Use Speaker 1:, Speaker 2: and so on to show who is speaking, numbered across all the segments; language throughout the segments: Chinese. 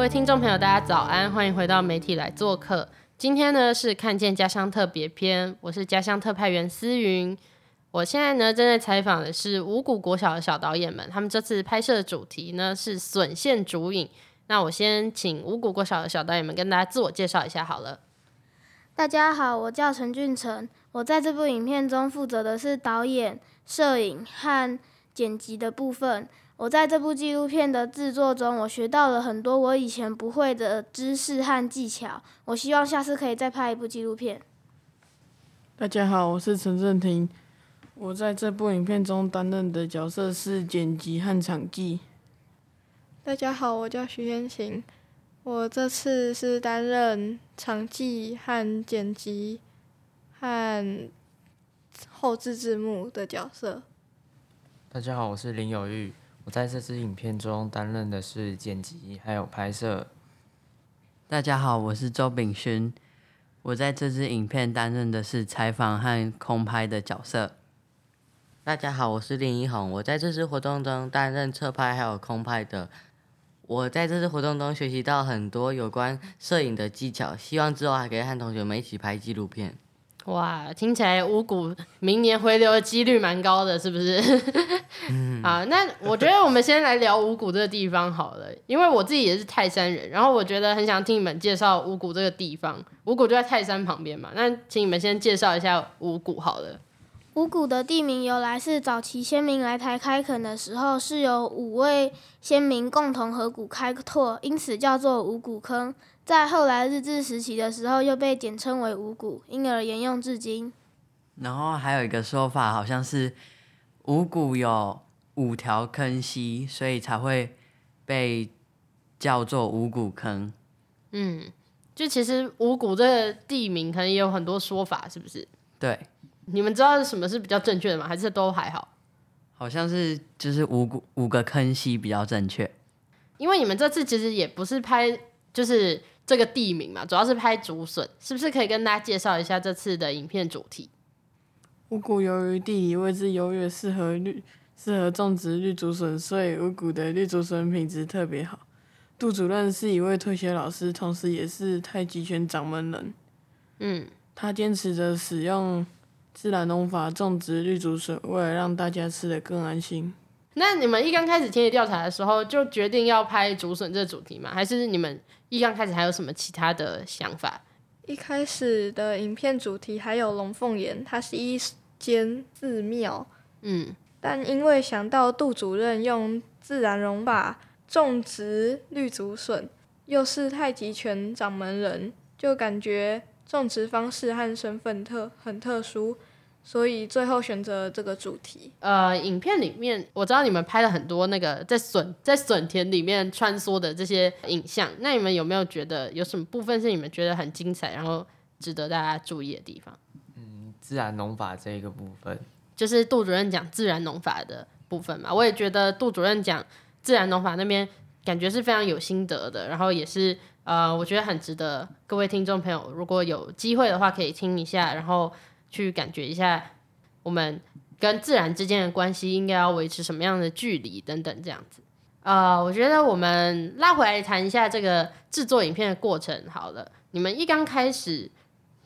Speaker 1: 各位听众朋友，大家早安，欢迎回到媒体来做客。今天呢是看见家乡特别篇，我是家乡特派员思云。我现在呢正在采访的是五谷国小的小导演们，他们这次拍摄的主题呢是笋线竹影。那我先请五谷国小的小导演们跟大家自我介绍一下好了。
Speaker 2: 大家好，我叫陈俊成，我在这部影片中负责的是导演、摄影和剪辑的部分。我在这部纪录片的制作中，我学到了很多我以前不会的知识和技巧。我希望下次可以再拍一部纪录片。
Speaker 3: 大家好，我是陈正廷。我在这部影片中担任的角色是剪辑和场记。
Speaker 4: 大家好，我叫徐天晴。我这次是担任场记和剪辑和后置字幕的角色。
Speaker 5: 大家好，我是林有玉。在这支影片中担任的是剪辑还有拍摄。
Speaker 6: 大家好，我是周炳勋。我在这支影片担任的是采访和空拍的角色。
Speaker 7: 大家好，我是林一红。我在这次活动中担任侧拍还有空拍的。我在这次活动中学习到很多有关摄影的技巧，希望之后还可以和同学们一起拍纪录片。
Speaker 1: 哇，听起来五谷明年回流的几率蛮高的，是不是？好，那我觉得我们先来聊五谷这个地方好了，因为我自己也是泰山人，然后我觉得很想听你们介绍五谷这个地方。五谷就在泰山旁边嘛，那请你们先介绍一下五谷好了。
Speaker 2: 五谷的地名由来是早期先民来台开垦的时候，是由五位先民共同合谷开拓，因此叫做五谷坑。在后来日治时期的时候，又被简称为五谷，因而沿用至今。
Speaker 6: 然后还有一个说法，好像是五谷有五条坑溪，所以才会被叫做五谷坑。
Speaker 1: 嗯，就其实五谷这个地名可能也有很多说法，是不是？
Speaker 6: 对。
Speaker 1: 你们知道什么是比较正确的吗？还是都还好？
Speaker 6: 好像是就是五谷五个坑溪比较正确。
Speaker 1: 因为你们这次其实也不是拍就是这个地名嘛，主要是拍竹笋，是不是可以跟大家介绍一下这次的影片主题？
Speaker 3: 五谷由于地理位置优越，适合绿适合种植绿竹笋，所以五谷的绿竹笋品质特别好。杜主任是一位退休老师，同时也是太极拳掌门人。
Speaker 1: 嗯，
Speaker 3: 他坚持着使用。自然农法种植绿竹笋，为了让大家吃得更安心。
Speaker 1: 那你们一刚开始田野调查的时候，就决定要拍竹笋这主题吗？还是你们一刚开始还有什么其他的想法？
Speaker 4: 一开始的影片主题还有龙凤岩，它是一间寺庙。
Speaker 1: 嗯，
Speaker 4: 但因为想到杜主任用自然农法种植绿竹笋，又是太极拳掌门人，就感觉。种植方式和身份特很特殊，所以最后选择这个主题。
Speaker 1: 呃，影片里面我知道你们拍了很多那个在笋在笋田里面穿梭的这些影像，那你们有没有觉得有什么部分是你们觉得很精彩，然后值得大家注意的地方？
Speaker 5: 嗯，自然农法这一个部分，
Speaker 1: 就是杜主任讲自然农法的部分嘛。我也觉得杜主任讲自然农法那边感觉是非常有心得的，然后也是。呃，我觉得很值得各位听众朋友，如果有机会的话，可以听一下，然后去感觉一下我们跟自然之间的关系应该要维持什么样的距离等等这样子。呃，我觉得我们拉回来谈一下这个制作影片的过程好了。你们一刚开始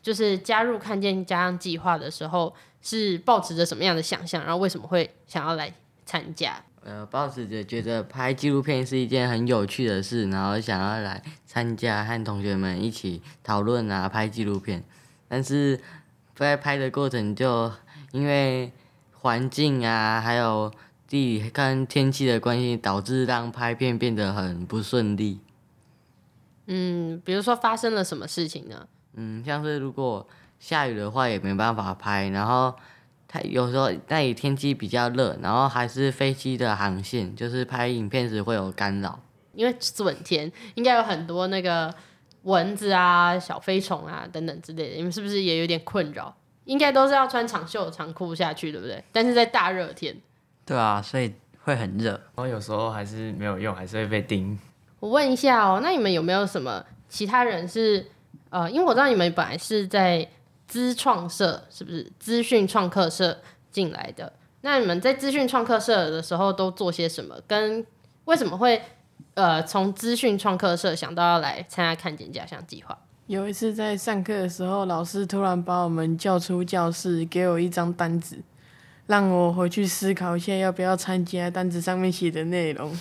Speaker 1: 就是加入看见家乡计划的时候，是抱持着什么样的想象？然后为什么会想要来参加？
Speaker 7: 呃，抱持着觉得拍纪录片是一件很有趣的事，然后想要来参加，和同学们一起讨论啊，拍纪录片。但是在拍的过程，就因为环境啊，还有地理跟天气的关系，导致让拍片变得很不顺利。
Speaker 1: 嗯，比如说发生了什么事情呢？
Speaker 7: 嗯，像是如果下雨的话也没办法拍，然后它有时候那里天气比较热，然后还是飞机的航线，就是拍影片时会有干扰。
Speaker 1: 因为准天应该有很多那个蚊子啊、小飞虫啊等等之类的，你们是不是也有点困扰？应该都是要穿长袖长裤下去，对不对？但是在大热天，
Speaker 6: 对啊，所以会很热。
Speaker 5: 然后有时候还是没有用，还是会被叮。
Speaker 1: 我问一下哦，那你们有没有什么其他人是呃，因为我知道你们本来是在资创社，是不是资讯创客社进来的？那你们在资讯创客社的时候都做些什么？跟为什么会呃从资讯创客社想到要来参加看见家乡计划？
Speaker 3: 有一次在上课的时候，老师突然把我们叫出教室，给我一张单子，让我回去思考一下要不要参加单子上面写的内容。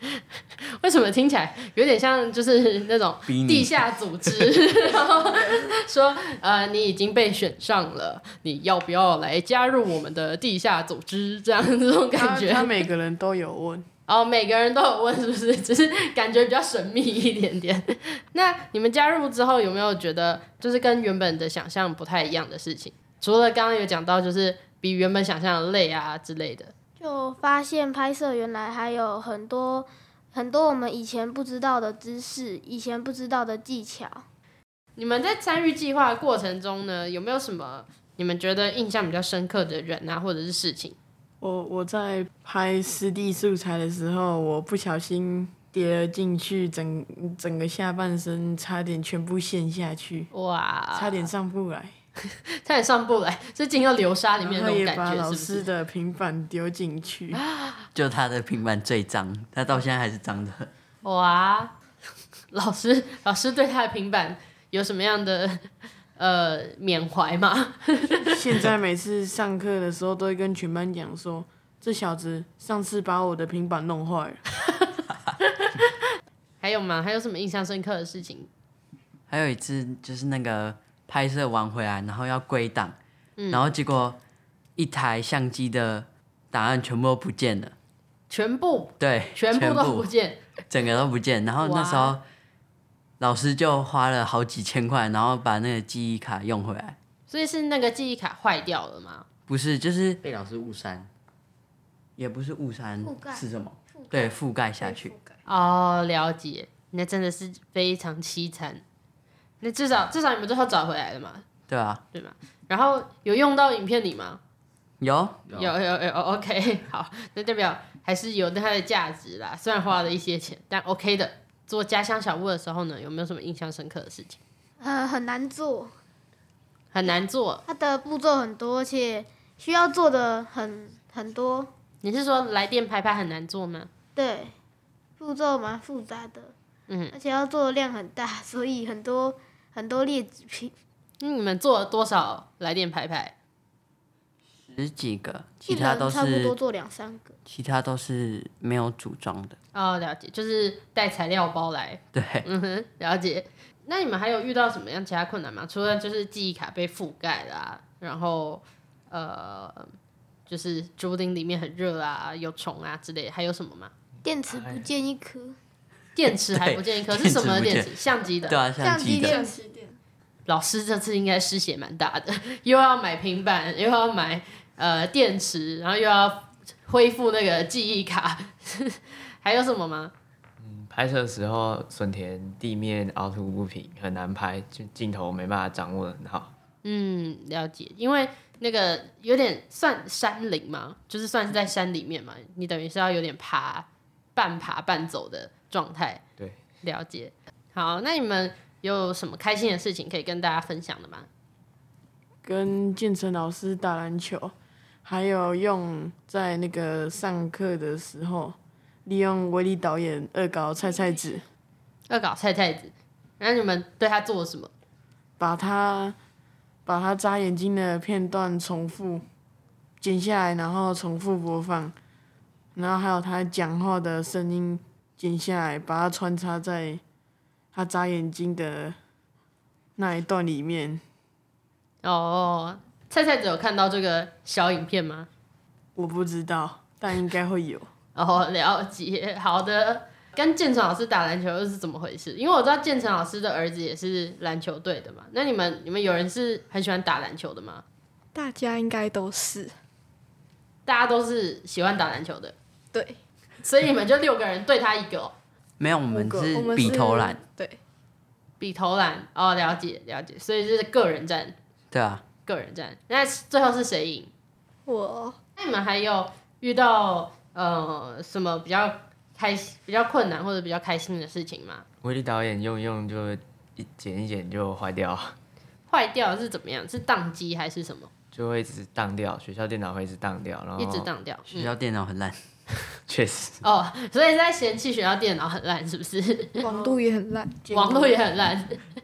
Speaker 1: 为什么听起来有点像就是那种地下组织，然后说呃你已经被选上了，你要不要来加入我们的地下组织？这样这种感觉。
Speaker 3: 他他每个人都有问，
Speaker 1: 哦，每个人都有问，是不是？只是感觉比较神秘一点点。那你们加入之后，有没有觉得就是跟原本的想象不太一样的事情？除了刚刚有讲到，就是比原本想象的累啊之类的。
Speaker 2: 就发现拍摄原来还有很多很多我们以前不知道的知识，以前不知道的技巧。
Speaker 1: 你们在参与计划的过程中呢，有没有什么你们觉得印象比较深刻的人啊，或者是事情？
Speaker 3: 我我在拍湿地素材的时候，我不小心跌了进去，整整个下半身差点全部陷下去，
Speaker 1: 哇，
Speaker 3: 差点上不来，
Speaker 1: 差点上不来，是进到流沙里面
Speaker 3: 然后也
Speaker 1: 那种感觉，
Speaker 3: 把老
Speaker 1: 是不是？
Speaker 3: 师的平板丢进去。
Speaker 6: 就他的平板最脏，他到现在还是脏的。
Speaker 1: 哇，老师老师对他的平板有什么样的呃缅怀嘛？
Speaker 3: 现在每次上课的时候，都会跟全班讲说，这小子上次把我的平板弄坏了。
Speaker 1: 还有吗？还有什么印象深刻的事情？
Speaker 6: 还有一次就是那个拍摄完回来，然后要归档，然后结果一台相机的档案全部都不见了。
Speaker 1: 全部
Speaker 6: 对，
Speaker 1: 全部都不见，
Speaker 6: 整个都不见。然后那时候老师就花了好几千块，然后把那个记忆卡用回来。
Speaker 1: 所以是那个记忆卡坏掉了吗？
Speaker 6: 不是，就是
Speaker 7: 被老师误删，
Speaker 6: 也不是
Speaker 2: 误删
Speaker 6: 是什么？对，覆盖下去。
Speaker 1: 哦，了解，那真的是非常凄惨。那至少至少你们最后找回来了嘛，
Speaker 6: 对啊，
Speaker 1: 对吗？然后有用到影片里吗？
Speaker 6: 有
Speaker 1: 有有有，OK，好，那代表还是有它的价值啦。虽然花了一些钱，但 OK 的。做家乡小屋的时候呢，有没有什么印象深刻的事情？
Speaker 2: 呃，很难做，
Speaker 1: 很难做，
Speaker 2: 它的步骤很多，而且需要做的很很多。
Speaker 1: 你是说来电拍拍很难做吗？
Speaker 2: 对，步骤蛮复杂的，
Speaker 1: 嗯，
Speaker 2: 而且要做的量很大，所以很多很多劣质品。
Speaker 1: 那你们做了多少来电拍拍？
Speaker 6: 十几个，其他都
Speaker 2: 是差不多
Speaker 6: 是
Speaker 2: 做两三个。
Speaker 6: 其他都是没有组装的。
Speaker 1: 哦，了解，就是带材料包来。
Speaker 6: 对，
Speaker 1: 嗯哼，了解。那你们还有遇到什么样其他困难吗？除了就是记忆卡被覆盖啦、然后呃，就是竹林里面很热啊，有虫啊之类，还有什么吗？
Speaker 2: 电池不见一颗，
Speaker 1: 电池还不见一颗，是什么的电池？相机的。
Speaker 6: 对啊，
Speaker 2: 相
Speaker 6: 相机
Speaker 2: 电
Speaker 4: 起点，
Speaker 1: 老师这次应该失血蛮大的，又要买平板，又要买呃电池，然后又要恢复那个记忆卡，还有什么吗？
Speaker 5: 拍摄的时候，笋田地面凹凸不平，很难拍，就镜头没办法掌握的很好。
Speaker 1: 嗯，了解，因为那个有点算山林嘛，就是算是在山里面嘛，你等于是要有点爬，半爬半走的状态。
Speaker 5: 对，
Speaker 1: 了解。好，那你们有什么开心的事情可以跟大家分享的吗？
Speaker 3: 跟建成老师打篮球，还有用在那个上课的时候，利用威力导演恶搞菜菜子，
Speaker 1: 恶搞菜菜子，然后你们对他做了什么？
Speaker 3: 把他把他眨眼睛的片段重复剪下来，然后重复播放，然后还有他讲话的声音剪下来，把它穿插在他眨眼睛的那一段里面。
Speaker 1: 哦，菜菜子有看到这个小影片吗？
Speaker 3: 我不知道，但应该会有。
Speaker 1: 哦，了解，好的。跟建成老师打篮球又是怎么回事？因为我知道建成老师的儿子也是篮球队的嘛。那你们你们有人是很喜欢打篮球的吗？
Speaker 4: 大家应该都是
Speaker 1: 大家都是喜欢打篮球的，
Speaker 4: 对，
Speaker 1: 所以你们就六个人对他一个哦、
Speaker 6: 没有，我
Speaker 4: 五
Speaker 6: 们是比投篮，，
Speaker 4: 对，
Speaker 1: 比投篮哦，了解了解，所以是个人战，
Speaker 6: 对啊，
Speaker 1: 个人战。那最后是谁赢？
Speaker 4: 我
Speaker 1: 那你们还有遇到呃什么比较开心、比较困难或者比较开心的事情吗？
Speaker 5: 威力导演用一用就一剪一剪就坏掉，
Speaker 1: 坏掉是怎么样？是宕机还是什么？
Speaker 5: 就会一直宕掉，学校电脑会一直宕掉，然后
Speaker 1: 一直宕掉。
Speaker 6: 学校电脑很烂，
Speaker 5: 确实
Speaker 1: 哦，所以是在嫌弃学校电脑很烂，是不是？
Speaker 4: 网络也很烂，
Speaker 1: 网络也很烂。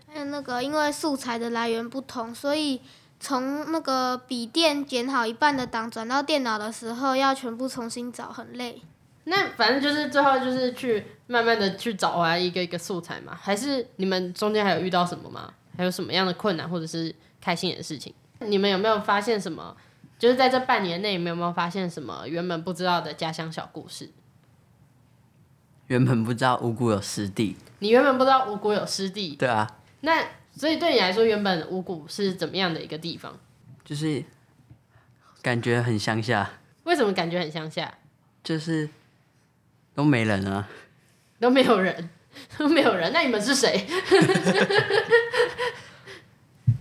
Speaker 2: 还有那个，因为素材的来源不同，所以从那个笔电剪好一半的档转到电脑的时候，要全部重新找，很累。
Speaker 1: 那反正就是最后就是去慢慢的去找回来一个一个素材嘛，还是你们中间还有遇到什么吗？还有什么样的困难或者是开心的事情？你们有没有发现什么？就是在这半年内，你们有没有发现什么原本不知道的家乡小故事？
Speaker 6: 原本不知道五谷有湿地，
Speaker 1: 你原本不知道五谷有湿地，
Speaker 6: 对啊，
Speaker 1: 那所以对你来说，原本五谷是怎么样的一个地方？
Speaker 6: 就是感觉很乡下，
Speaker 1: 为什么感觉很乡下？
Speaker 6: 就是都没人啊，
Speaker 1: 都没有人，都没有人。那你们是谁？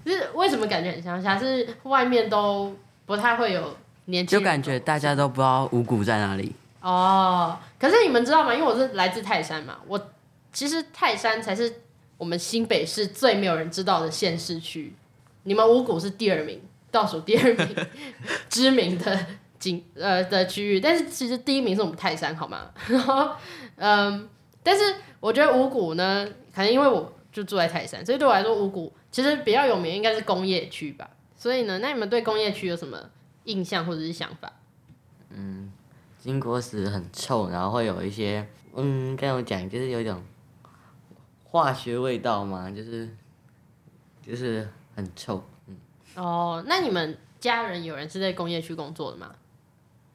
Speaker 1: 是为什么感觉很乡下？是外面都不太会有年轻人，
Speaker 6: 就感觉大家都不知道五谷在哪里。
Speaker 1: 哦。可是你们知道吗？因为我是来自泰山嘛，我其实泰山才是我们新北市最没有人知道的县市区。你们五股是第二名，倒数第二名知名的景呃的区域，但是其实第一名是我们泰山，好吗？然后嗯，但是我觉得五股呢，可能因为我就住在泰山，所以对我来说五股其实比较有名应该是工业区吧。所以呢，那你们对工业区有什么印象或者是想法？
Speaker 7: 经过时很臭，然后会有一些，嗯，该怎么讲，就是有一种化学味道嘛，就是就是很臭。
Speaker 1: 嗯哦，那你们家人有人是在工业区工作的吗？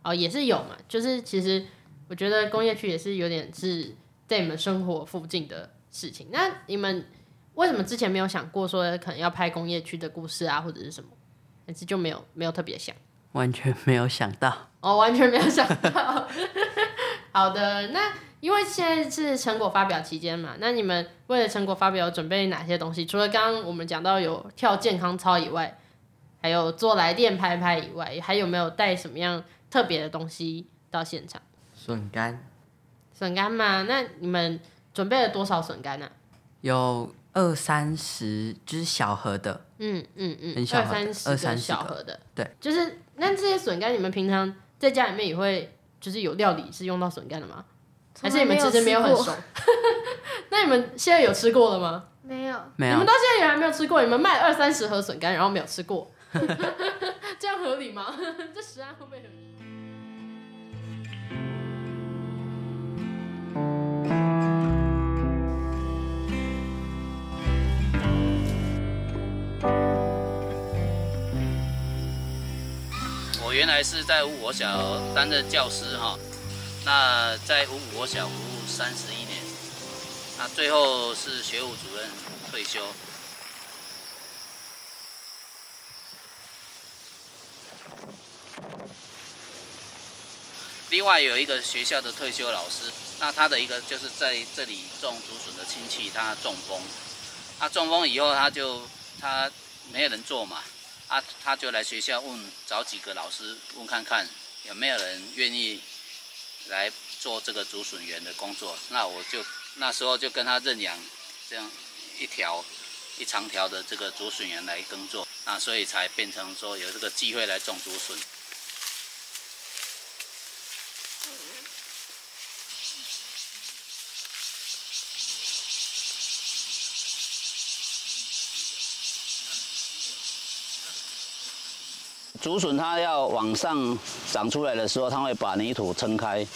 Speaker 1: 哦，也是有嘛。就是其实我觉得工业区也是有点是在你们生活附近的事情。那你们为什么之前没有想过说可能要拍工业区的故事啊，或者是什么？还是就没有没有特别想？
Speaker 6: 完全没有想到，
Speaker 1: 哦，完全没有想到。好的，那因为现在是成果发表期间嘛，那你们为了成果发表准备哪些东西？除了刚刚我们讲到有跳健康操以外，还有做来电拍拍以外，还有没有带什么样特别的东西到现场？
Speaker 7: 笋干，
Speaker 1: 笋干嘛？那你们准备了多少笋干呢？
Speaker 6: 有二三十，就是小盒的，
Speaker 1: 嗯嗯嗯，
Speaker 6: 很小盒的
Speaker 1: 二三十
Speaker 6: 二三十
Speaker 1: 小盒的，
Speaker 6: 对，
Speaker 1: 就是那这些笋干，你们平常在家里面也会就是有料理是用到笋干的吗？还是你们其实没有很熟？那你们现在有吃过了吗？
Speaker 2: 没有，
Speaker 6: 没有
Speaker 1: 你们到现在也还没有吃过，你们卖二三十盒笋干，然后没有吃过，这样合理吗？这十安会不会很？
Speaker 8: 我原来是在五股国小担任教师哈，那在五股国小服务三十一年，那最后是学务主任退休。另外有一个学校的退休老师，那他的一个就是在这里种竹笋的亲戚，他中风，他中风以后他就他没有人做嘛，啊，他就来学校问，找几个老师问看看有没有人愿意来做这个竹笋园的工作。那我就那时候就跟他认养这样一条一长条的这个竹笋园来耕作，那所以才变成说有这个机会来种竹笋。竹笋它要往上长出来的时候，它会把泥土撑开，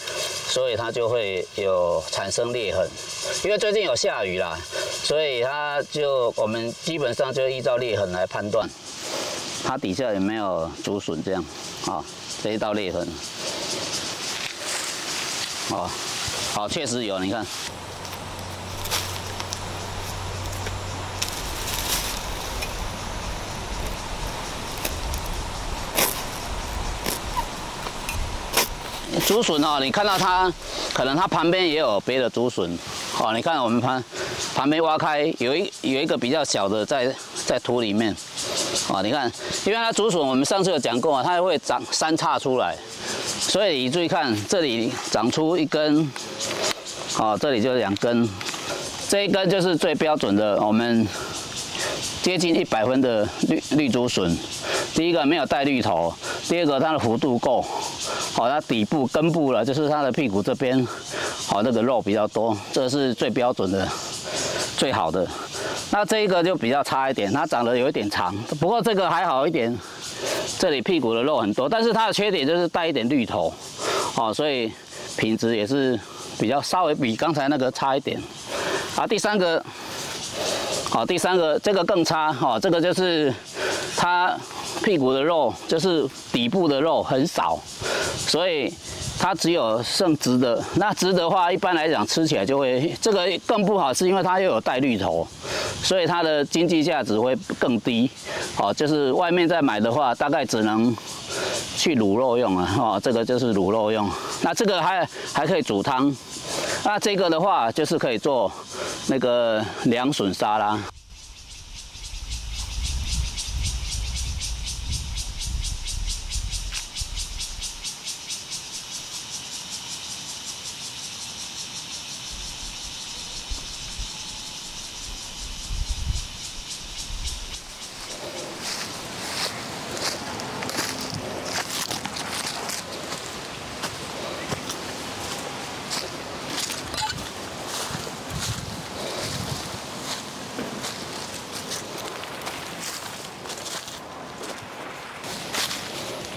Speaker 8: 所以它就会有产生裂痕。因为最近有下雨啦，所以它就我们基本上就依照裂痕来判断，它底下有没有竹笋这样啊、这一道裂痕，哦、好，确实有，你看。竹笋哦，你看到它，可能它旁边也有别的竹笋，哦，你看我们旁旁边挖开有一有一个比较小的在在土里面，哦，你看，因为它竹笋我们上次有讲过啊，它会长三叉出来，所以你注意看这里长出一根，哦，这里就两根，这一根就是最标准的我们接近一百分的绿绿竹笋，第一个没有带绿头，第二个它的幅度够。好，它底部根部了，就是它的屁股这边，好，那个肉比较多，这是最标准的、最好的。那这一个就比较差一点，它长得有一点长，不过这个还好一点，这里屁股的肉很多，但是它的缺点就是带一点绿头，好，所以品质也是比较稍微比刚才那个差一点。好，第三个，好，第三个这个更差，哈，这个就是它。屁股的肉就是底部的肉很少，所以它只有剩直的。那直的话，一般来讲吃起来就会这个更不好，是因为它又有带绿头，所以它的经济价值会更低。哦，就是外面再买的话，大概只能去卤肉用了。哦，这个就是卤肉用。那这个还还可以煮汤。那这个的话，就是可以做那个凉笋沙拉。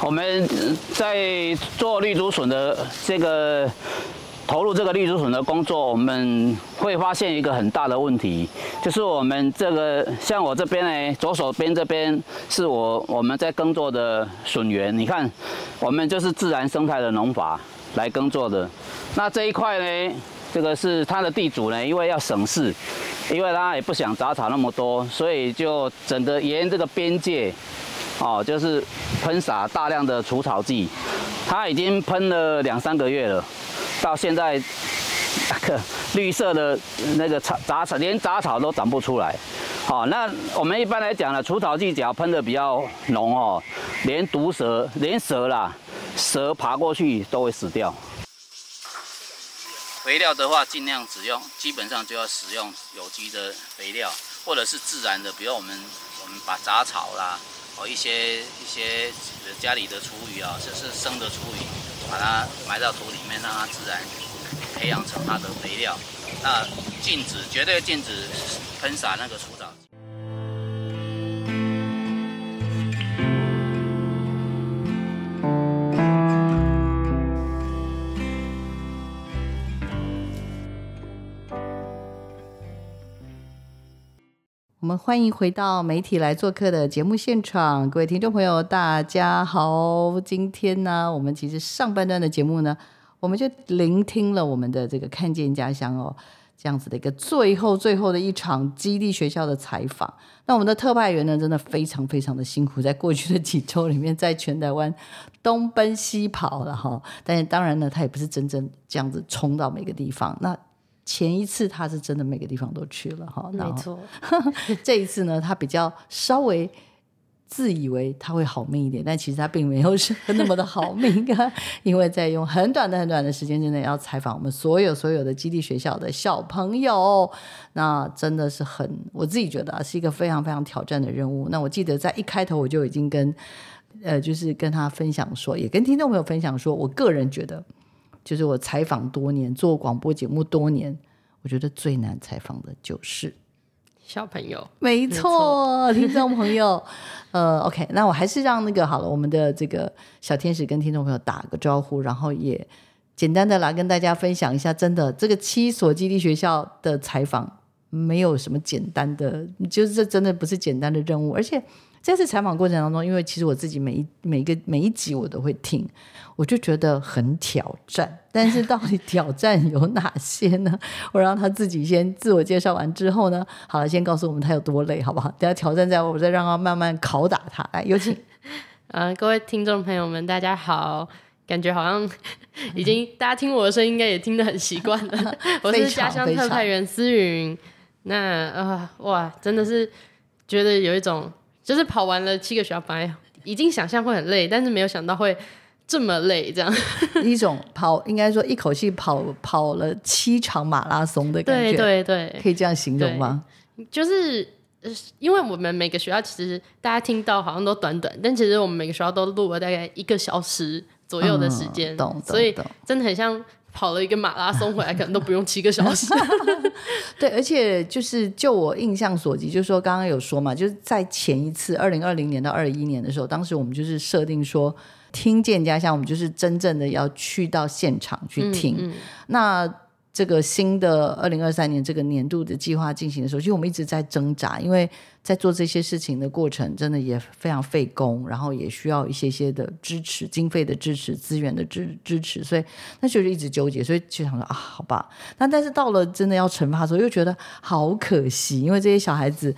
Speaker 8: 我们在做绿竹笋的这个投入这个绿竹笋的工作，我们会发现一个很大的问题，就是我们这个像我这边呢，左手边这边是我我们在耕作的笋园，你看，我们就是自然生态的农法来耕作的。那这一块呢，这个是它的地主呢，因为要省事，因为他也不想杂草那么多，所以就整个沿这个边界。哦，就是喷洒大量的除草剂，它已经喷了两三个月了，到现在那个 绿色的那个草杂草，连杂草都长不出来。好，那我们一般来讲呢，除草剂只要喷的比较浓哦，连毒蛇、连蛇啦，蛇爬过去都会死掉。肥料的话，尽量只用，基本上就要使用有机的肥料，或者是自然的，比如我们我们把杂草啦。哦，一些一些家里的厨余啊，就是生的厨余，把它埋到土里面，让它自然培养成它的肥料。那禁止，绝对禁止喷洒那个除草。
Speaker 9: 我们欢迎回到媒体来做客的节目现场，各位听众朋友，大家好。今天呢，我们其实上半段的节目呢，我们就聆听了我们的这个看见家乡哦，这样子的一个最后最后的一场基地学校的采访。那我们的特派员呢，真的非常非常的辛苦，在过去的几周里面，在全台湾东奔西跑了哈。但是当然呢，他也不是真正这样子冲到每个地方。那前一次他是真的每个地方都去了哈，
Speaker 1: 没错。
Speaker 9: 这一次呢，他比较稍微自以为他会好命一点，但其实他并没有是那么的好命啊，因为在用很短的很短的时间之内要采访我们所有所有的基地学校的小朋友，那真的是很我自己觉得啊是一个非常非常挑战的任务。那我记得在一开头我就已经跟呃，就是跟他分享说，也跟听众朋友分享说，我个人觉得。就是我采访多年，做广播节目多年，我觉得最难采访的就是
Speaker 1: 小朋友。
Speaker 9: 没错，听众朋友，呃，OK，那我还是让那个好了，我们的这个小天使跟听众朋友打个招呼，然后也简单的来跟大家分享一下。真的，这个七所基地学校的采访没有什么简单的，就是这真的不是简单的任务，而且。这次采访过程当中，因为其实我自己每一每一个每一集我都会听，我就觉得很挑战。但是到底挑战有哪些呢？我让他自己先自我介绍完之后呢，好了，先告诉我们他有多累，好不好？等下挑战在我我再让他慢慢拷打他。来，有请。
Speaker 1: 呃，各位听众朋友们，大家好。感觉好像已经大家听我的声音，应该也听得很习惯了。我是家乡特派员思云。那呃，哇，真的是觉得有一种，就是跑完了七个学校，本来已经想象会很累，但是没有想到会这么累，这样
Speaker 9: 一种跑，应该说一口气跑跑了七场马拉松的感
Speaker 1: 觉，对对对，
Speaker 9: 可以这样形容吗？
Speaker 1: 就是因为我们每个学校其实大家听到好像都短短，但其实我们每个学校都录了大概一个小时。左右的时间，所以真的很像跑了一个马拉松回来，可能都不用七个小时。
Speaker 9: 对，而且就是就我印象所及，就是说刚刚有说嘛，就是在前一次二零二零年到二一年的时候，当时我们就是设定说听见家乡，我们就是真正的要去到现场去听。那这个新的二零二三年这个年度的计划进行的时候，其实我们一直在挣扎，因为。在做这些事情的过程，真的也非常费工，然后也需要一些些的支持、经费的支持、资源的支支持，所以那就是一直纠结，所以就想说啊，好吧。那但是到了真的要惩罚的时候，又觉得好可惜，因为这些小孩子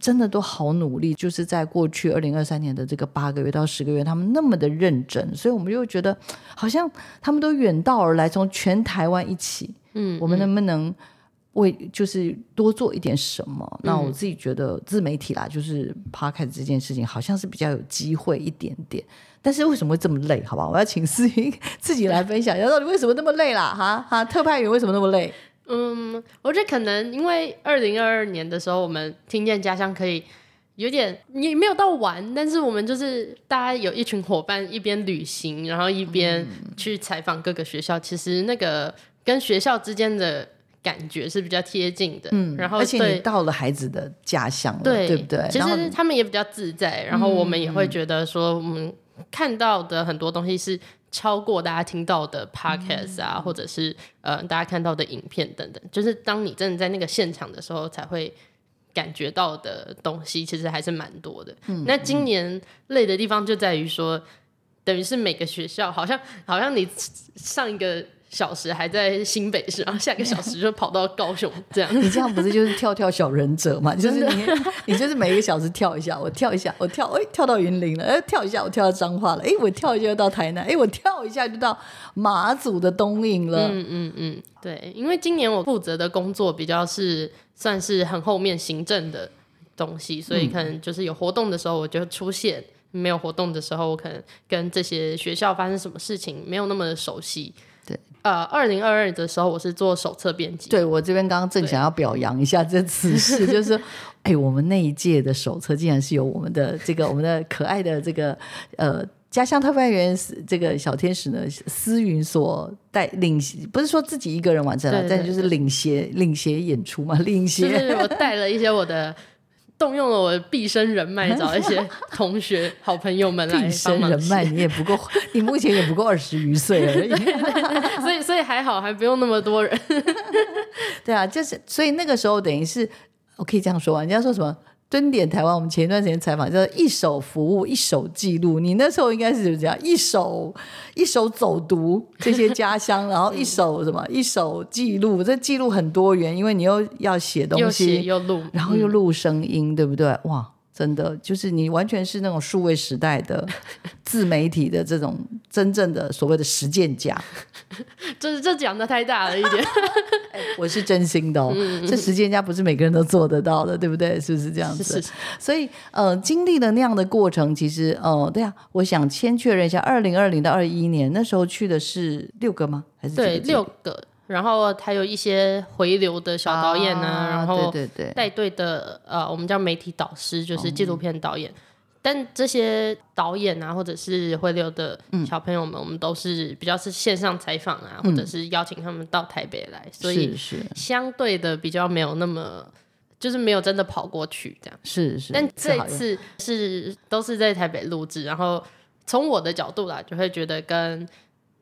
Speaker 9: 真的都好努力，就是在过去二零二三年的这个八个月到十个月，他们那么的认真，所以我们又觉得好像他们都远道而来，从全台湾一起，嗯，我们能不能？为就是多做一点什么，那我自己觉得自媒体啦，就是 podcast 这件事情，好像是比较有机会一点点。但是为什么会这么累？好吧，我要请思云自己来分享一下，到底为什么那么累啦？哈哈，特派员为什么那么累？
Speaker 1: 嗯，我觉得可能因为二零二二年的时候，我们听见家乡可以有点也没有到玩，但是我们就是大家有一群伙伴一边旅行，然后一边去采访各个学校。其实那个跟学校之间的。感觉是比较贴近的，嗯，然后而
Speaker 9: 且你到了孩子的家乡了，对不对？
Speaker 1: 其实他们也比较自在，然后我们也会觉得说，我们看到的很多东西是超过大家听到的 podcast 啊，或者是呃大家看到的影片等等，就是当你真的在那个现场的时候，才会感觉到的东西，其实还是蛮多的。嗯那今年累的地方就在于说，等于是每个学校好像好像你上一个。小时还在新北市，然后下个小时就跑到高雄，这样。
Speaker 9: 你这样不是就是跳跳小忍者嘛？就是你，你就是每一个小时跳一下，我跳一下，我跳，哎，跳到云林了，哎，跳一下，我跳到彰化了，哎，我跳一下就到台南，哎，我跳一下就到马祖的东引了。
Speaker 1: 嗯嗯嗯，对，因为今年我负责的工作比较是算是很后面行政的东西，所以可能就是有活动的时候我就出现，没有活动的时候我可能跟这些学校发生什么事情没有那么熟悉。呃，二零二二的时候，我是做手册编辑。
Speaker 9: 对我这边刚刚正想要表扬一下这此事，就是，哎，我们那一届的手册竟然是由我们的这个我们的可爱的这个呃家乡特派员这个小天使呢思云所带领，不是说自己一个人完成了，但就是领衔领衔演出嘛，领衔。
Speaker 1: 是 我带了一些我的。动用了我的毕生人脉，找一些同学、好朋友们来
Speaker 9: 帮忙。人脉你也不够，你目前也不够二十余岁而已，
Speaker 1: 所以所以还好，还不用那么多人。
Speaker 9: 对啊，就是所以那个时候等于是我可以这样说，人家说什么？蹲点台湾，我们前一段时间采访叫一手服务，一手记录。你那时候应该是这样，一手一手走读这些家乡，然后一手什么，一手记录。这记录很多元，因为你又要写东西，
Speaker 1: 又录，
Speaker 9: 然后又录声音，对不对？哇！真的就是你完全是那种数位时代的 自媒体的这种真正的所谓的实践家，
Speaker 1: 这这讲的太大了一点，
Speaker 9: 我是真心的哦，这实践家不是每个人都做得到的，对不对？是不是这样子？所以呃，经历了那样的过程，其实呃，对啊，我想先确认一下，二零二零到二一年那时候去的是六个吗？还是
Speaker 1: 对六个？然后还有一些回流的小导演呢，然后带队的呃，我们叫媒体导师，就是纪录片导演。但这些导演啊，或者是回流的小朋友们，我们都是比较是线上采访啊，或者是邀请他们到台北来，所以相对的比较没有那么，就是没有真的跑过去这样。
Speaker 9: 是是。
Speaker 1: 但这次是都是在台北录制，然后从我的角度来，就会觉得跟。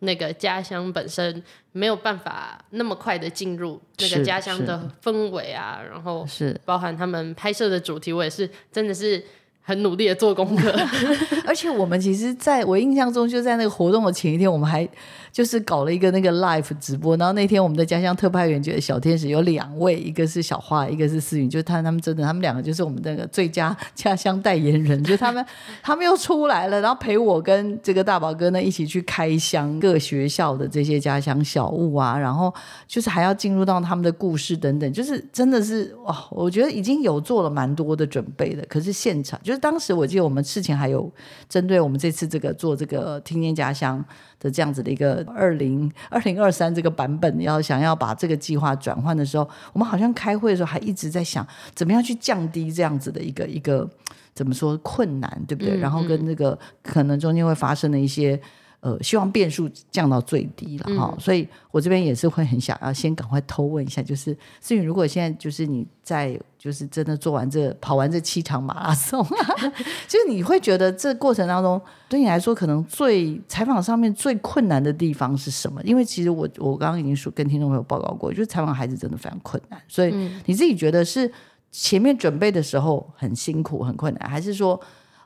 Speaker 1: 那个家乡本身没有办法那么快的进入那个家乡的氛围啊，然后
Speaker 9: 是。
Speaker 1: 包含他们拍摄的主题，我也是真的是很努力的做功课。
Speaker 9: 而且我们其实在我印象中，就在那个活动的前一天，我们还就是搞了一个那个 live 直播。然后那天我们的家乡特派员觉得小天使有两位，一个是小花，一个是思云，就他他们真的，他们两个就是我们那个最佳家乡代言人，就他们他们又出来了，然后陪我跟这个大宝哥呢一起去开箱各学校的这些家乡小物啊，然后就是还要进入到他们的故事等等，就是真的是哇，我觉得已经有做了蛮多的准备的。可是现场就是当时我记得我们事情还有针对我们这次这个做这个听见家乡的这样子的一个二零二零二三这个版本，要想要把这个计划转换的时候，我们好像开会的时候还一直在想怎么样去降低这样子的一个一个怎么说困难，对不对？
Speaker 1: 嗯
Speaker 9: 然后跟那个可能中间会发生的一些。呃，希望变数降到最低了哈，所以我这边也是会很想要先赶快偷问一下，就是思雨，如果现在就是你在就是真的做完这跑完这七场马拉松，就是你会觉得这过程当中对你来说，可能最采访上面最困难的地方是什么？因为其实我我刚刚已经说跟听众朋友报告过，就是采访孩子真的非常困难，所以你自己觉得是前面准备的时候很辛苦很困难，还是说？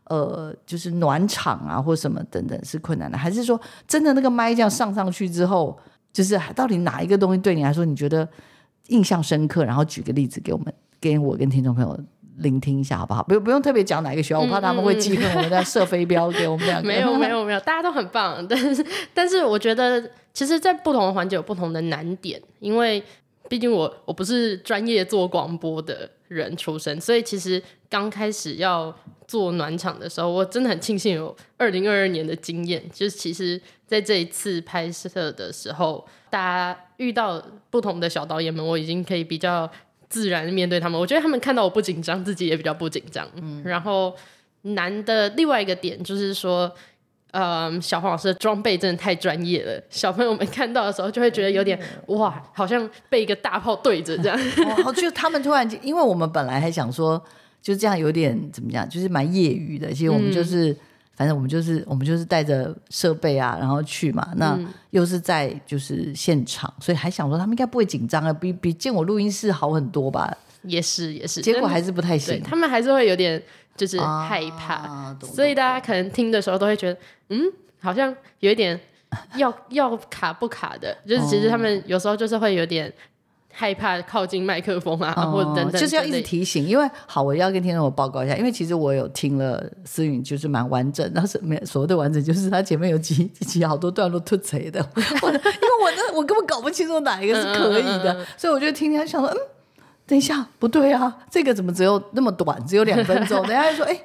Speaker 9: 呃，就是暖场啊，或什么等等是困难的，还是说真的那个麦这样上上去之后，就是到底哪一个东西对你来说你觉得印象深刻？然后举个例子给我们，给我跟听众朋友聆听一下好不好？不用不用特别讲哪一个学校，我怕他们会记恨我们在射飞镖给我们两个。
Speaker 1: 没有没有没有，大家都很棒，但是但是我觉得，其实，在不同的环节有不同的难点，因为毕竟我我不是专业做广播的人出身，所以其实刚开始要做暖场的时候，我真的很庆幸有 二零二二年的经验，就是其实在这一次拍摄的时候，大家遇到不同的小导演们，我已经可以比较自然面对他们，我觉得他们看到我不紧张，自己也比较不紧张，嗯，然后难的另外一个点就是说。嗯，小黄老师的装备真的太专业了，小朋友们看到的时候就会觉得有点哇，好像被一个大炮对着这样。
Speaker 9: 哦，就他们突然间，因为我们本来还想说，就这样有点怎么样，就是蛮业余的。其实我们就是，反正我们就是我们就是带着设备啊，然后去嘛。那又是在就是现场，所以还想说他们应该不会紧张啊，比比见我录音室好很多吧。
Speaker 1: 也是也是，
Speaker 9: 结果还是不太行。
Speaker 1: 他们还是会有点就是害怕，
Speaker 9: 啊
Speaker 1: 所以大家可能听的时候都会觉得，嗯，好像有一点要要卡不卡的，就是其实他们有时候就是会有点害怕靠近麦克风啊，或者等等
Speaker 9: 就是要一直提醒，因为好，我要跟听众我报告一下，因为其实我有听了思允，就是蛮完整，但是没所谓的完整，就是他前面有几 几好多段落突贼的，我 因为我那我根本搞不清楚哪一个是可以的，
Speaker 1: 嗯嗯嗯
Speaker 9: 所以我就听听想说，嗯，等一下不对啊，这个怎么只有那么短，只有两分钟？等一下就说，哎。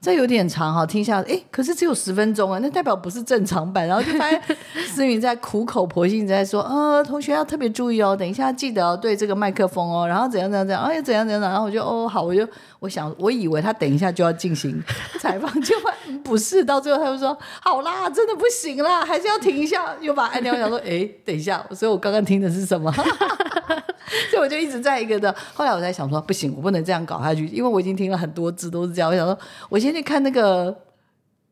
Speaker 9: 这有点长哈，听一下，哎，可是只有十分钟啊，那代表不是正常版。然后就发现 思云在苦口婆心地在说，呃，同学要特别注意哦，等一下记得要对这个麦克风哦，然后怎样怎样怎样，哎，怎样怎样，然后我就哦好，我就我想我以为他等一下就要进行 采访，结果不是，到最后他就说好啦，真的不行啦，还是要停一下，又把按掉，我想说，哎，等一下，所以我刚刚听的是什么？所以我就一直在一个的。后来我在想说，不行，我不能这样搞下去，因为我已经听了很多次都是这样。我想说，我先去看那个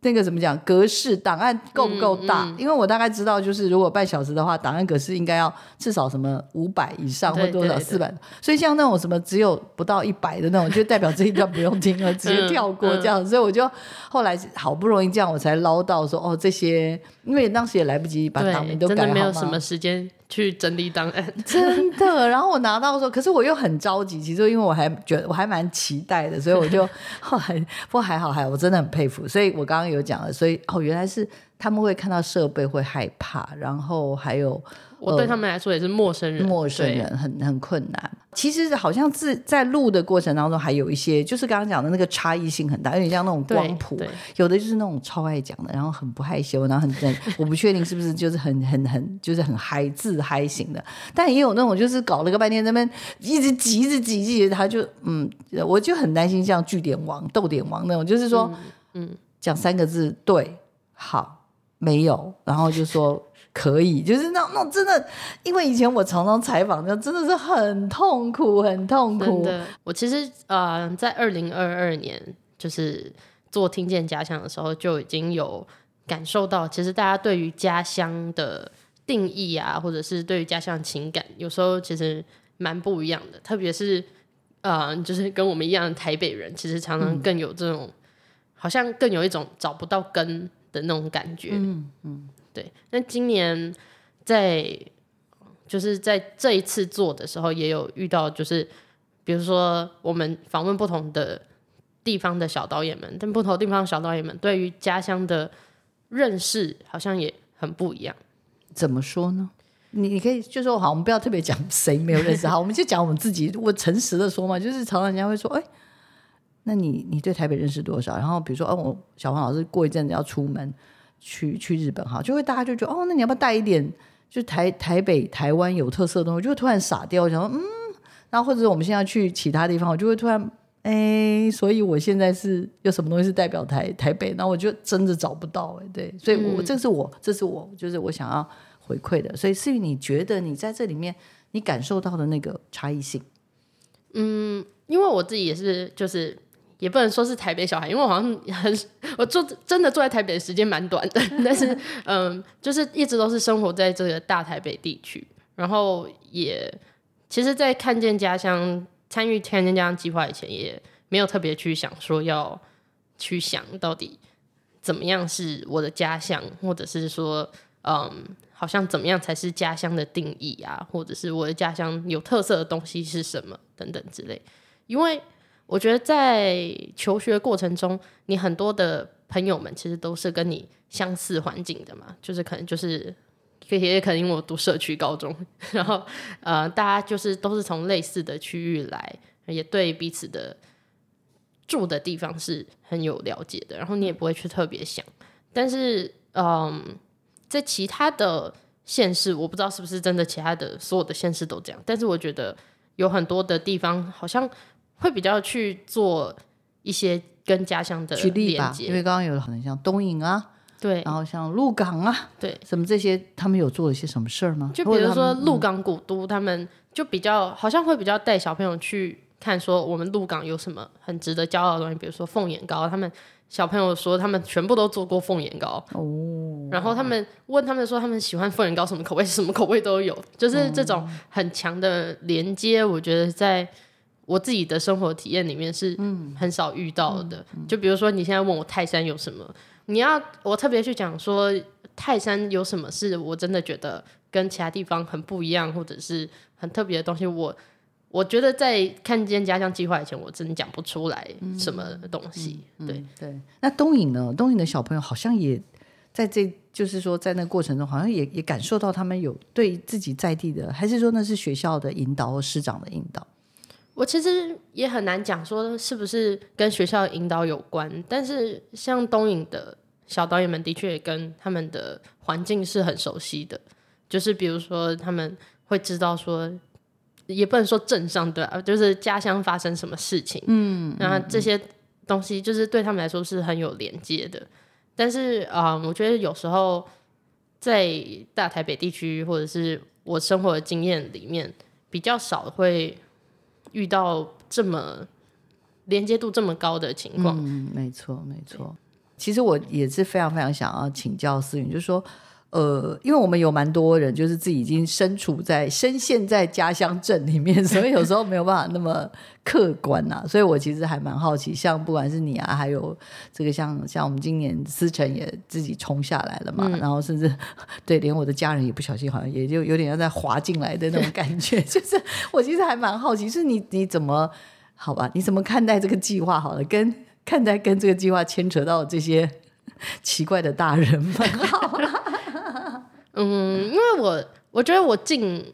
Speaker 9: 那个怎么讲格式档案够不够大，因为我大概知道，就是如果半小时的话，档案格式应该要至少什么五百以上或多少四百。所以像那种什么只有不到一百的那种，就代表这一段不用听了，直接跳过这样。所以我就后来好不容易这样，我才捞到说哦这些，因为当时也来不及把档名
Speaker 1: 对，真
Speaker 9: 都改好嘛
Speaker 1: 的没有什么时间去整理档案。
Speaker 9: 真的。然后我拿到的时候，可是我又很着急，其实因为我还觉得我还蛮期待的，所以我就后来不过还好还好，我真的很佩服。所以我刚刚有讲了，所以哦原来是他们会看到设备会害怕，然后还有
Speaker 1: 我对他们来说也是陌生人，
Speaker 9: 陌生人很很困难。其实好像是在录的过程当中，还有一些就是刚刚讲的那个差异性很大，有点像那种光谱，有的就是那种超爱讲的，然后很 不害羞，然后很很我不确定是不是就是很很很就是很嗨自嗨型的，但也有那种就是搞了个半天，那边一直挤一直挤一直挤，他就嗯，我就很担心像据点王、逗点王那种，就是说
Speaker 1: 嗯。
Speaker 9: 讲三个字对好没有，然后就说。可以，就是那那种真的，因为以前我常常采访，那真的是很痛苦，很痛苦。
Speaker 1: 我其实呃，在二零二二年就是做听见家乡的时候，就已经有感受到，其实大家对于家乡的定义啊，或者是对于家乡的情感，有时候其实蛮不一样的。特别是呃，就是跟我们一样的台北人，其实常常更有这种、好像更有一种找不到根的那种感觉。嗯嗯，对。那今年在就是在这一次做的时候，也有遇到，就是比如说我们访问不同的地方的小导演们，但不同地方的小导演们对于家乡的认识好像也很不一样。
Speaker 9: 怎么说呢？你你可以就说好，我们不要特别讲谁没有认识好，我们就讲我们自己。我诚实的说嘛，就是常常人家会说，哎，那你你对台北认识多少？然后比如说，哦，我小黄老师过一阵子要出门去去日本哈，就会大家就觉得，哦，那你要不要带一点？就台台北台湾有特色的东西，就会突然傻掉，想说，嗯，然后或者我们现在去其他地方，我就会突然，哎，所以我现在是有什么东西是代表台台北？那我就真的找不到，哎，对，所以我这是我，这是我，就是我想要。回馈的，所以至于你觉得你在这里面你感受到的那个差异性，
Speaker 1: 嗯，因为我自己也是，就是也不能说是台北小孩，因为我好像很 我住真的住在台北的时间蛮短的，但是嗯，就是一直都是生活在这个大台北地区，然后也其实，在看见家乡参与看见家乡计划以前，也没有特别去想说要去想到底怎么样是我的家乡，或者是说嗯。好像怎么样才是家乡的定义啊？或者是我的家乡有特色的东西是什么等等之类？因为我觉得在求学过程中，你很多的朋友们其实都是跟你相似环境的嘛，就是可能就是也可能因为我读社区高中，然后呃，大家就是都是从类似的区域来，也对彼此的住的地方是很有了解的，然后你也不会去特别想，但是嗯。在其他的县市，我不知道是不是真的，其他的所有的县市都这样。但是我觉得有很多的地方好像会比较去做一些跟家乡的连接，
Speaker 9: 因为刚刚有可能像东营啊，
Speaker 1: 对，
Speaker 9: 然后像鹿港啊，
Speaker 1: 对，
Speaker 9: 什么这些，他们有做了一些什么事儿吗？
Speaker 1: 就比如说鹿港古都，他们就比较好像会比较带小朋友去看，说我们鹿港有什么很值得骄傲的东西，比如说凤眼糕，他们。小朋友说他们全部都做过凤眼糕。哦，然后他们问他们说他们喜欢凤眼糕什么口味，什么口味都有，就是这种很强的连接，我觉得在我自己的生活体验里面是很少遇到的。就比如说你现在问我泰山有什么，你要我特别去讲说泰山有什么是我真的觉得跟其他地方很不一样，或者是很特别的东西，我。我觉得在看见家乡计划以前，我真的讲不出来什么东西。对
Speaker 9: 对，那东影呢？东影的小朋友好像也在这，就是说在那过程中，好像也也感受到他们有对自己在地的，还是说那是学校的引导或师长的引导？
Speaker 1: 我其实也很难讲说是不是跟学校引导有关，但是像东影的小导演们，的确也跟他们的环境是很熟悉的，就是比如说他们会知道说。也不能说镇上对啊，就是家乡发生什么事情，嗯，那这些东西就是对他们来说是很有连接的。但是啊，我觉得有时候在大台北地区或者是我生活的经验里面，比较少会遇到这么连接度这么高的情况。
Speaker 9: 嗯，没错，没错。其实我也是非常非常想要请教思云，就是说。呃，因为我们有蛮多人，就是自己已经身处在深陷在家乡镇里面，所以有时候没有办法那么客观呐。所以我其实还蛮好奇，像不管是你啊，还有这个像像我们今年思成也自己冲下来了嘛，然后甚至 对连我的家人也不小心，好像也就有点要再滑进来的那种感觉。就是我其实还蛮好奇，是你你怎么好吧？你怎么看待这个计划？好了，跟看待跟这个计划牵扯到这些奇怪的大人们，好了。
Speaker 1: 嗯，因为我我觉得我进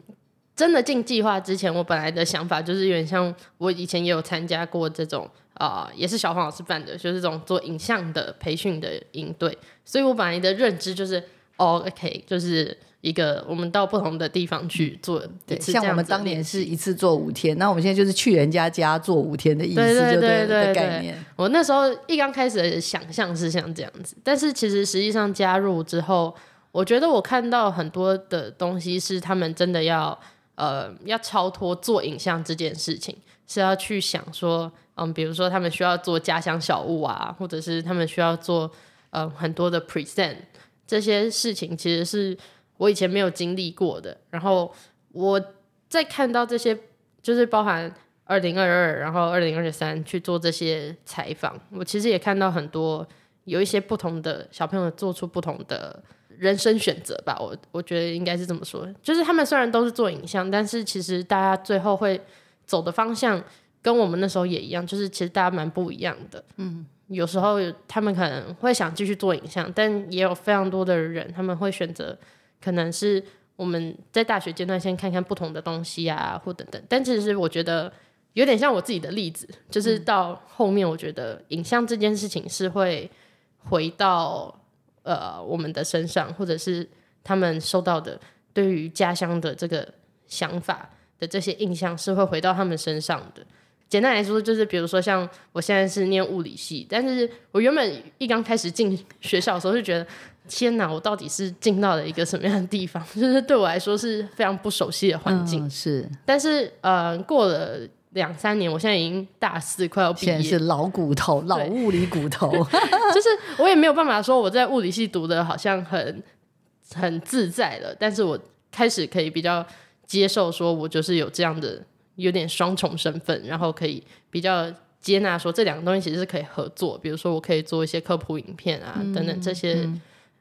Speaker 1: 真的进计划之前，我本来的想法就是有点像我以前也有参加过这种啊，也是小黄老师办的，就是这种做影像的培训的营队，所以我本来的认知就是哦，OK，就是一个我们到不同的地方去做，
Speaker 9: 对，像我们当年是一次做五天，那我们现在就是去人家家做五天的意思，对对对概念。
Speaker 1: 我那时候一刚开始的想象是像这样子，但是其实实际上加入之后。我觉得我看到很多的东西是他们真的要呃要超脱做影像这件事情，是要去想说，嗯，比如说他们需要做家乡小物啊，或者是他们需要做呃很多的 present 这些事情，其实是我以前没有经历过的。然后我在看到这些，就是包含二零二二，然后二零二三去做这些采访，我其实也看到很多有一些不同的小朋友做出不同的人生选择吧。我我觉得应该是这么说，就是他们虽然都是做影像，但是其实大家最后会走的方向跟我们那时候也一样，就是其实大家蛮不一样的。嗯，有时候他们可能会想继续做影像，但也有非常多的人他们会选择可能是。我们在大学阶段先看看不同的东西啊，或等等。但其实我觉得有点像我自己的例子，就是到后面我觉得影像这件事情是会回到呃我们的身上，或者是他们受到的对于家乡的这个想法的这些印象是会回到他们身上的。简单来说，就是比如说像我现在是念物理系，但是我原本一刚开始进学校的时候就觉得。天哪！我到底是进到了一个什么样的地方？就是对我来说是非常不熟悉的环境。
Speaker 9: 是，
Speaker 1: 但是呃，过了两三年，我现在已经大四，快要毕业，
Speaker 9: 是老骨头，老物理骨头。
Speaker 1: 就是我也没有办法说我在物理系读的好像很很自在了，但是我开始可以比较接受，说我就是有这样的有点双重身份，然后可以比较接纳说这两个东西其实是可以合作。比如说，我可以做一些科普影片啊，等等这些。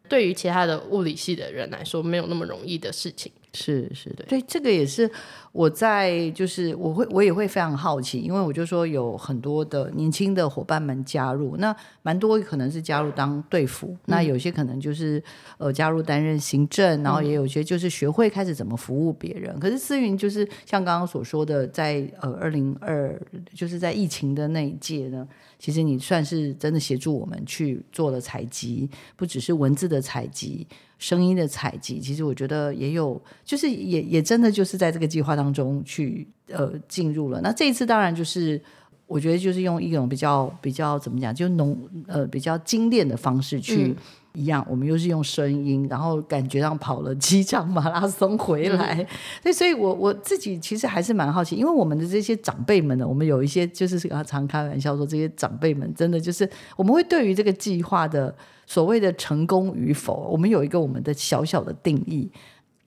Speaker 1: 对于其他的物理系的人来说，没有那么容易的事情。
Speaker 9: 是是的，对，这个也是我在就是我会我也会非常好奇，因为我就说有很多的年轻的伙伴们加入，那蛮多可能是加入当队服，那有些可能就是呃加入担任行政，然后也有些就是学会开始怎么服务别人。可是思云就是像刚刚所说的，在呃二零二就是在疫情的那一届呢。其实你算是真的协助我们去做了采集，不只是文字的采集、声音的采集。其实我觉得也有，就是也也真的就是在这个计划当中去呃进入了。那这一次当然就是我觉得就是用一种比较比较怎么讲，就浓呃比较精炼的方式去。一样，我们又是用声音，然后感觉上跑了几场马拉松回来，所以，所以我我自己其实还是蛮好奇，因为我们的这些长辈们呢，我们有一些就是常开玩笑说，这些长辈们真的就是我们会对于这个计划的所谓的成功与否，我们有一个我们的小小的定义。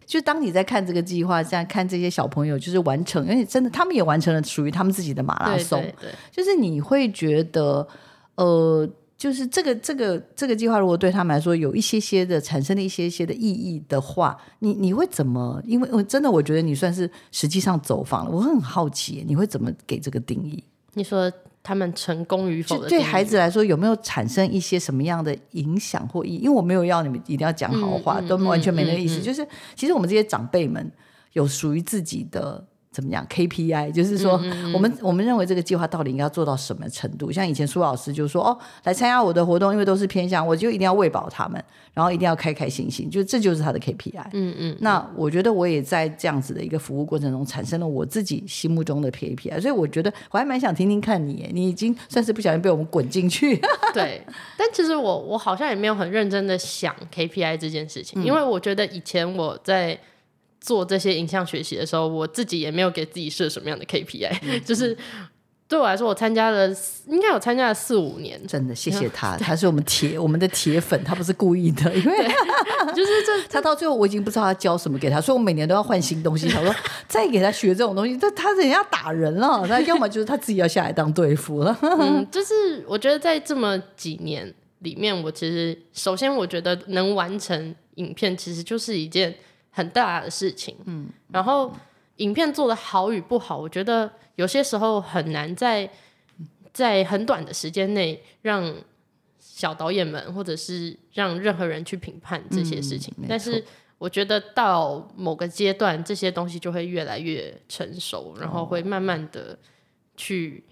Speaker 9: 就当你在看这个计划，在看这些小朋友就是完成，因为真的他们也完成了属于他们自己的马拉松，
Speaker 1: 对，
Speaker 9: 就是你会觉得呃。就是这个这个这个计划，如果对他们来说有一些些的产生了一些些的意义的话，你你会怎么？因为我真的我觉得你算是实际上走访了，我很好奇，你会怎么给这个定义？
Speaker 1: 你说他们成功与否，
Speaker 9: 对孩子来说有没有产生一些什么样的影响或意义？因为我没有要你们一定要讲好话，都完全没那个意思。就是其实我们这些长辈们有属于自己的。怎么讲 KPI？就是说，我们我们认为这个计划到底应该要做到什么程度？像以前苏老师就说：“哦，来参加我的活动，因为都是偏向，我就一定要喂饱他们，然后一定要开开心心，就这就是他的 KPI。”嗯嗯。那我觉得我也在这样子的一个服务过程中，产生了我自己心目中的 KPI，所以我觉得我还蛮想听听看你，你已经算是不小心被我们滚进去。
Speaker 1: 对，但其实我我好像也没有很认真的想 KPI 这件事情，因为我觉得以前我在。做这些影像学习的时候，我自己也没有给自己设什么样的 KPI，就是对我来说，我参加了应该有参加了四五年，
Speaker 9: 真的谢谢他，他是我们铁我们的铁粉，他不是故意的，因为
Speaker 1: 就是这
Speaker 9: 他到最后我已经不知道他教什么给他，所以我每年都要换新东西。他说再给他学这种东西，这他人家打人了，他 要么就是他自己要下来当队服了。
Speaker 1: 嗯，就是我觉得在这么几年里面，我其实首先我觉得能完成影片，其实就是一件。很大的事情，嗯，然后影片做的好与不好，我觉得有些时候很难在在很短的时间内让小导演们或者是让任何人去评判这些事情。但是我觉得到某个阶段，这些东西就会越来越成熟，然后会慢慢的去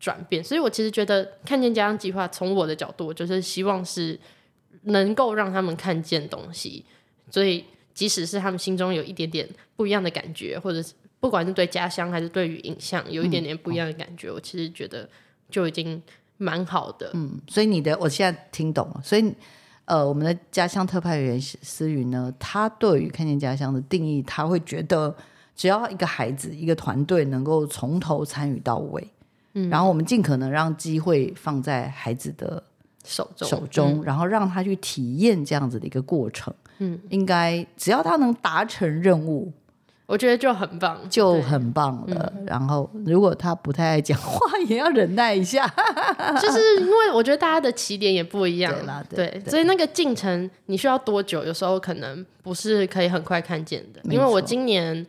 Speaker 1: 转变。所以我其实觉得看见家乡计划，从我的角度，就是希望是能够让他们看见东西，所以。即使是他们心中有一点点不一样的感觉，或者是不管是对家乡还是对于影像有一点点不一样的感觉，我其实觉得就已经蛮好的。
Speaker 9: 嗯，所以你的我现在听懂了。所以呃，我们的家乡特派员思云呢，他对于看见家乡的定义，他会觉得只要一个孩子、一个团队能够从头参与到尾，嗯，然后我们尽可能让机会放在孩子的
Speaker 1: 手中，
Speaker 9: 手中，然后让他去体验这样子的一个过程。嗯，应该只要他能达成任务，
Speaker 1: 我觉得就很棒，
Speaker 9: 就很棒了。然后如果他不太爱讲话，也要忍耐一下。
Speaker 1: 就是因为我觉得大家的起点也不一样
Speaker 9: 对啦对对
Speaker 1: 所以那个进程你需要多久？有时候可能不是可以很快看见的。因为我今年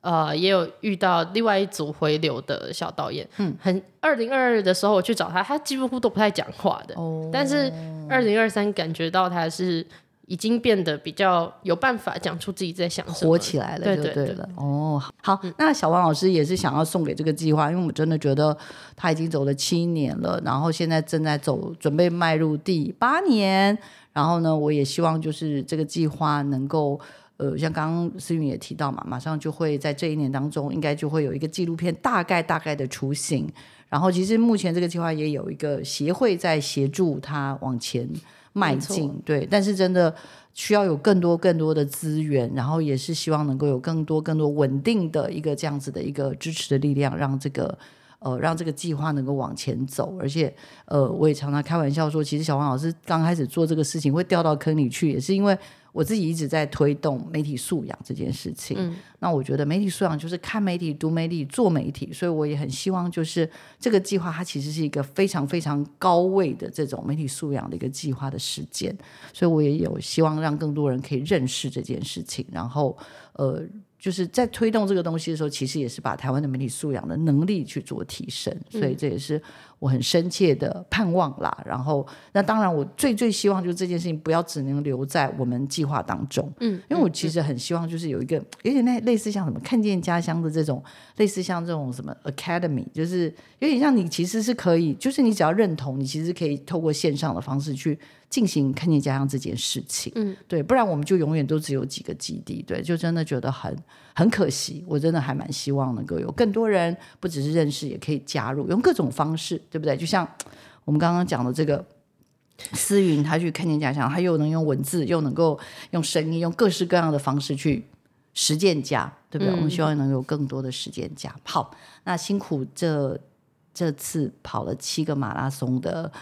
Speaker 1: 呃也有遇到另外一组回流的小导演，嗯，很二零二二的时候我去找他，他几乎都不太讲话的，
Speaker 9: 哦
Speaker 1: 但是二零二三感觉到他是。已经变得比较有办法讲出自己在想什么，
Speaker 9: 火起来了，
Speaker 1: 对对对
Speaker 9: 就对了。哦，好，那小王老师也是想要送给这个计划，因为我真的觉得他已经走了七年了，然后现在正在走，准备迈入第八年。然后呢，我也希望就是这个计划能够。呃，像刚刚思云也提到嘛，马上就会在这一年当中，应该就会有一个纪录片大概大概的雏形。然后，其实目前这个计划也有一个协会在协助他往前迈进，对。但是真的需要有更多更多的资源，然后也是希望能够有更多更多稳定的一个这样子的一个支持的力量，让这个呃让这个计划能够往前走。而且呃，我也常常开玩笑说，其实小黄老师刚开始做这个事情会掉到坑里去，也是因为。我自己一直在推动媒体素养这件事情。
Speaker 1: 嗯
Speaker 9: 那我觉得媒体素养就是看媒体、读媒体、做媒体，所以我也很希望就是这个计划它其实是一个非常非常高位的这种媒体素养的一个计划的实践，所以我也有希望让更多人可以认识这件事情，然后呃。就是在推动这个东西的时候，其实也是把台湾的媒体素养的能力去做提升，所以这也是我很深切的盼望啦。然后，那当然我最最希望就是这件事情不要只能留在我们计划当中，
Speaker 1: 嗯，
Speaker 9: 因为我其实很希望就是有一个有点那类似像什么看见家乡的这种，类似像这种什么 academy，就是有点像你其实是可以，就是你只要认同，你其实可以透过线上的方式去进行看见家乡这件事情，
Speaker 1: 嗯，
Speaker 9: 对，不然我们就永远都只有几个基地，对，就真的觉得很很可惜。我真的还蛮希望能够有更多人，不只是认识，也可以加入，用各种方式，对不对？就像我们刚刚讲的这个。思云他去看见家乡，他又能用文字，又能够用声音，用各式各样的方式去实践家，对不对？
Speaker 1: 嗯
Speaker 9: 我们希望能有更多的实践家。好，那辛苦这这次跑了七个马拉松的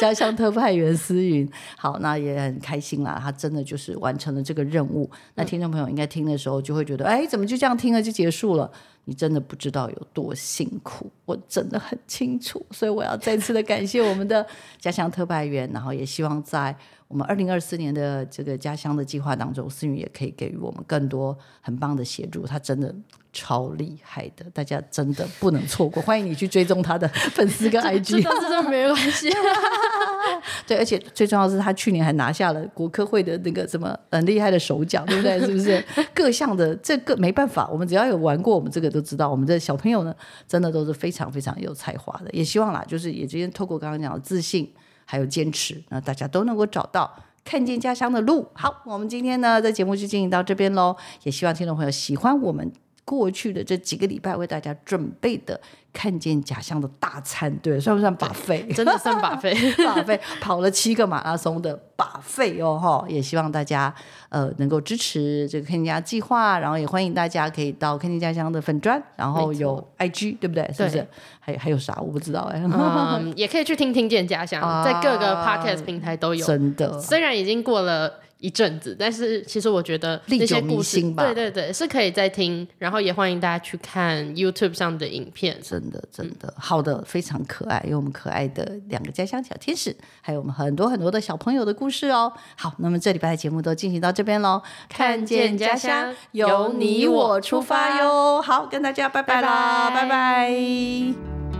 Speaker 9: 家乡特派员思云，好，那也很开心啦。他真的就是完成了这个任务。那听众朋友应该听的时候就会觉得，哎，怎么就这样听了就结束了？你真的不知道有多辛苦，我真的很清楚。所以我要再次的感谢我们的家乡特派员，然后也希望在我们二零二四年的这个家乡的计划当中，思云也可以给予我们更多很棒的协助。他真的超厉害的，大家真的不能错过。欢迎你去追踪他的粉丝跟 IG。
Speaker 1: 这真的没关系。
Speaker 9: 对，而且最重要的是，他去年还拿下了国科会的那个什么很厉害的首奖，对不对？是不是？各项的这个没办法，我们只要有玩过，我们这个都知道，我们的小朋友呢，真的都是非常非常有才华的。也希望啦，就是也今天透过刚刚讲的自信还有坚持，那大家都能够找到。看见家乡的路。好，我们今天呢，在节目就进行到这边喽。也希望听众朋友喜欢我们过去的这几个礼拜为大家准备的看见家乡的大餐，对，算不算把费？
Speaker 1: 真的算把费，
Speaker 9: 把费跑了七个马拉松的把费哦哈，也希望大家呃能够支持这个看见家计划，然后也欢迎大家可以到看见家乡的粉砖，然后有 IG 对不对？是不是？还有还有啥我不知道哎、
Speaker 1: 嗯，也可以去听听见家乡，在各个 podcast 平台都有。
Speaker 9: 真的
Speaker 1: 虽然已经过了一阵子，但是其实我觉得那些故事，
Speaker 9: 吧
Speaker 1: 对对对，是可以再听，然后也欢迎大家去看 YouTube 上的影片。
Speaker 9: 真的真的好的，非常可爱，有我们可爱的两个家乡小天使，还有我们很多很多的小朋友的故事哦。好，那么这礼拜的节目都进行到这边喽，看见家乡由你我出发哟。好，跟大家拜拜啦，
Speaker 1: 拜拜
Speaker 9: 拜拜